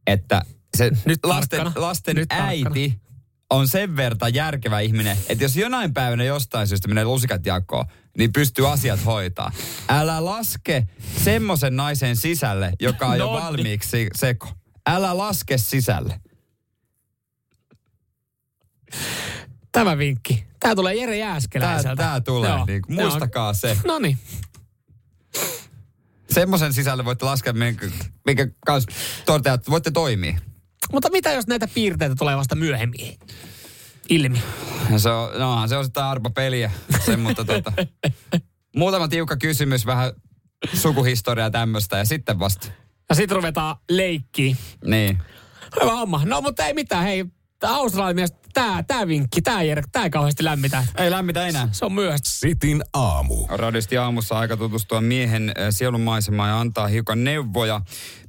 että se Nyt lasten, tarkkana. lasten Nyt tarkkana. On sen verran järkevä ihminen, että jos jonain päivänä jostain syystä menee lusikat jakoon, niin pystyy asiat hoitaa. Älä laske semmoisen naisen sisälle, joka on jo No niin. valmiiksi seko. Älä laske sisälle. Tämä vinkki. Tämä tulee Jere Jääskeläiseltä. tää tulee. Joo. Niin, Joo. muistakaa se. No niin. Semmoisen sisälle voitte laskea, minkä, minkä kanssa toteat, voitte toimia. Mutta mitä jos näitä piirteitä tulee vasta myöhemmin ilmi? Se on, no, se on sitä arpa peliä. Se, mutta tota, muutama tiukka kysymys, vähän sukuhistoriaa tämmöistä ja sitten vasta. Ja sitten ruvetaan leikkiin. Niin. Hyvä homma. No mutta ei mitään, hei. Tää Australiamies, tää, tää vinkki, tää Jere, tää ei kauheasti lämmitä. Ei lämmitä enää. Se on myöhäistä. Sitin aamu. Radisti aamussa aika tutustua miehen äh, sielunmaisemaan ja antaa hiukan neuvoja.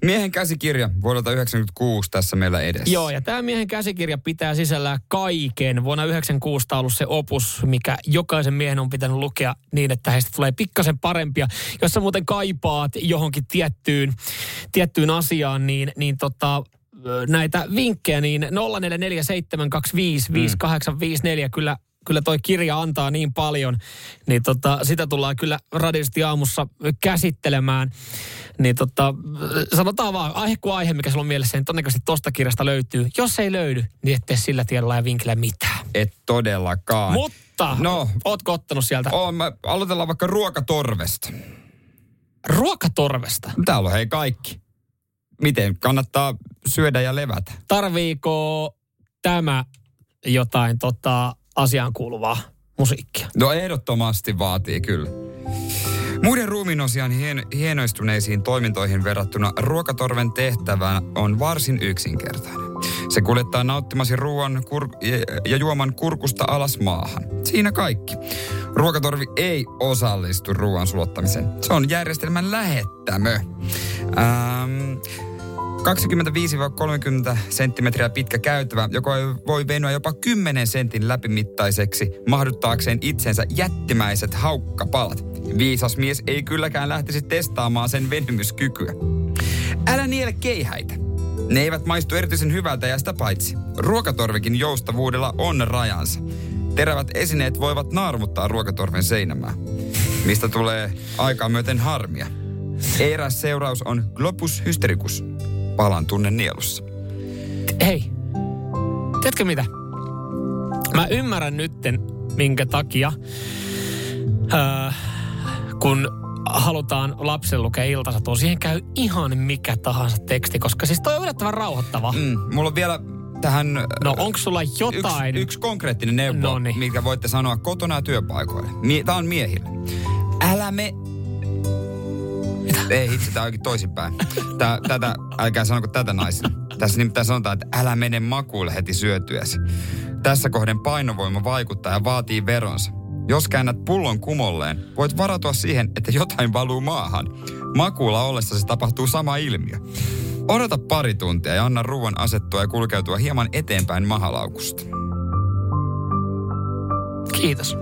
Miehen käsikirja vuodelta 1996 tässä meillä edessä. Joo, ja tämä miehen käsikirja pitää sisällään kaiken. Vuonna 96 on ollut se opus, mikä jokaisen miehen on pitänyt lukea niin, että heistä tulee pikkasen parempia. Jos sä muuten kaipaat johonkin tiettyyn, tiettyyn asiaan, niin, niin tota, näitä vinkkejä, niin 0447255854 kyllä kyllä toi kirja antaa niin paljon, niin tota, sitä tullaan kyllä radisti aamussa käsittelemään. Niin tota, sanotaan vaan, aihe kuin aihe, mikä sulla on mielessä, niin todennäköisesti tosta kirjasta löytyy. Jos ei löydy, niin ettei sillä tiedolla ja vinkillä mitään. Et todellakaan. Mutta, No. ootko ottanut sieltä On, mä, aloitellaan vaikka ruokatorvesta. ruokatorvesta? Täällä on hei kaikki. Miten kannattaa syödä ja levätä? Tarviiko tämä jotain tota, asiaan kuuluvaa musiikkia? No ehdottomasti vaatii kyllä. Muiden ruumiinosian hien, hienoistuneisiin toimintoihin verrattuna ruokatorven tehtävä on varsin yksinkertainen. Se kuljettaa nauttimasi ruoan kur, ja, ja juoman kurkusta alas maahan. Siinä kaikki. Ruokatorvi ei osallistu ruoan sulattamiseen. Se on järjestelmän lähettämö. Ähm, 25-30 senttimetriä pitkä käytävä, joka voi venyä jopa 10 sentin läpimittaiseksi, mahduttaakseen itsensä jättimäiset haukkapalat. Viisas mies ei kylläkään lähtisi testaamaan sen venymyskykyä. Älä niele keihäitä. Ne eivät maistu erityisen hyvältä ja sitä paitsi. Ruokatorvikin joustavuudella on rajansa. Terävät esineet voivat naarmuttaa ruokatorven seinämää, mistä tulee aikaa myöten harmia. Eräs seuraus on globus hystericus, palan tunne nielussa. Hei, tiedätkö mitä? Mä ymmärrän nytten, minkä takia, öö, kun halutaan lapsen lukea iltasatua, siihen käy ihan mikä tahansa teksti, koska siis toi on yllättävän rauhoittava. Mm, mulla on vielä tähän No onko sulla jotain? yksi, yksi konkreettinen neuvo, Noniin. mikä voitte sanoa kotona ja työpaikoille. Tää on miehille. Älä me... Ei, itse tää onkin toisinpäin. Tätä, älkää sanoko tätä naisille. Tässä nimittäin sanotaan, että älä mene makuulle heti syötyäsi. Tässä kohden painovoima vaikuttaa ja vaatii veronsa. Jos käännät pullon kumolleen, voit varautua siihen, että jotain valuu maahan. Makuulla ollessa se tapahtuu sama ilmiö. Odota pari tuntia ja anna ruoan asettua ja kulkeutua hieman eteenpäin mahalaukusta. Kiitos.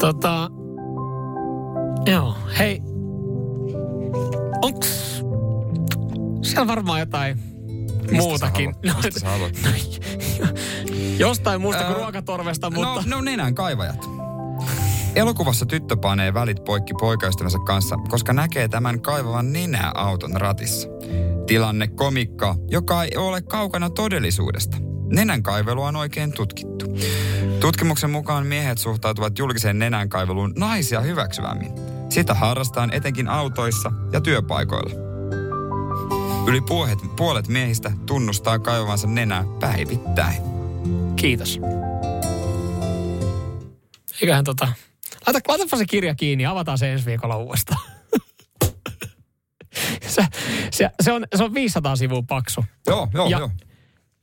Tota, joo, hei, onks siellä varmaan jotain muutakin? Sä haluat? Mistä sä haluat? Jostain muusta kuin ruokatorvesta, mutta... No, no nenän kaivajat. Elokuvassa tyttö panee välit poikki poikaystävänsä kanssa, koska näkee tämän kaivavan nenää auton ratissa. Tilanne komikka, joka ei ole kaukana todellisuudesta. Nenän kaivelu on oikein tutkittu. Tutkimuksen mukaan miehet suhtautuvat julkiseen nenänkaiveluun naisia hyväksyvämmin. Sitä harrastetaan etenkin autoissa ja työpaikoilla. Yli puolet, puolet miehistä tunnustaa kaivavansa nenää päivittäin. Kiitos. Eiköhän tota... Laita, laitapa se kirja kiinni ja avataan se ensi viikolla uudestaan. se, se, se, on, se on 500 sivua paksu. Joo, joo, Ja- joo.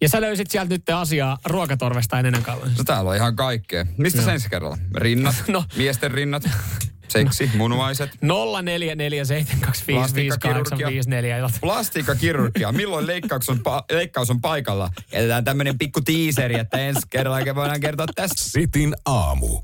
Ja sä löysit sieltä nyt asiaa ruokatorvesta ennen kauan. No täällä on ihan kaikkea. Mistä sen ensi kerralla? Rinnat, No. no. miesten rinnat, seksi, munuaiset, 0447255854. plastiikkakirurgia. Milloin leikkaus on, pa- leikkaus on paikalla? Jätetään tämmönen pikku tiiseri, että ensi kerralla voidaan kertoa tässä. Sitin aamu.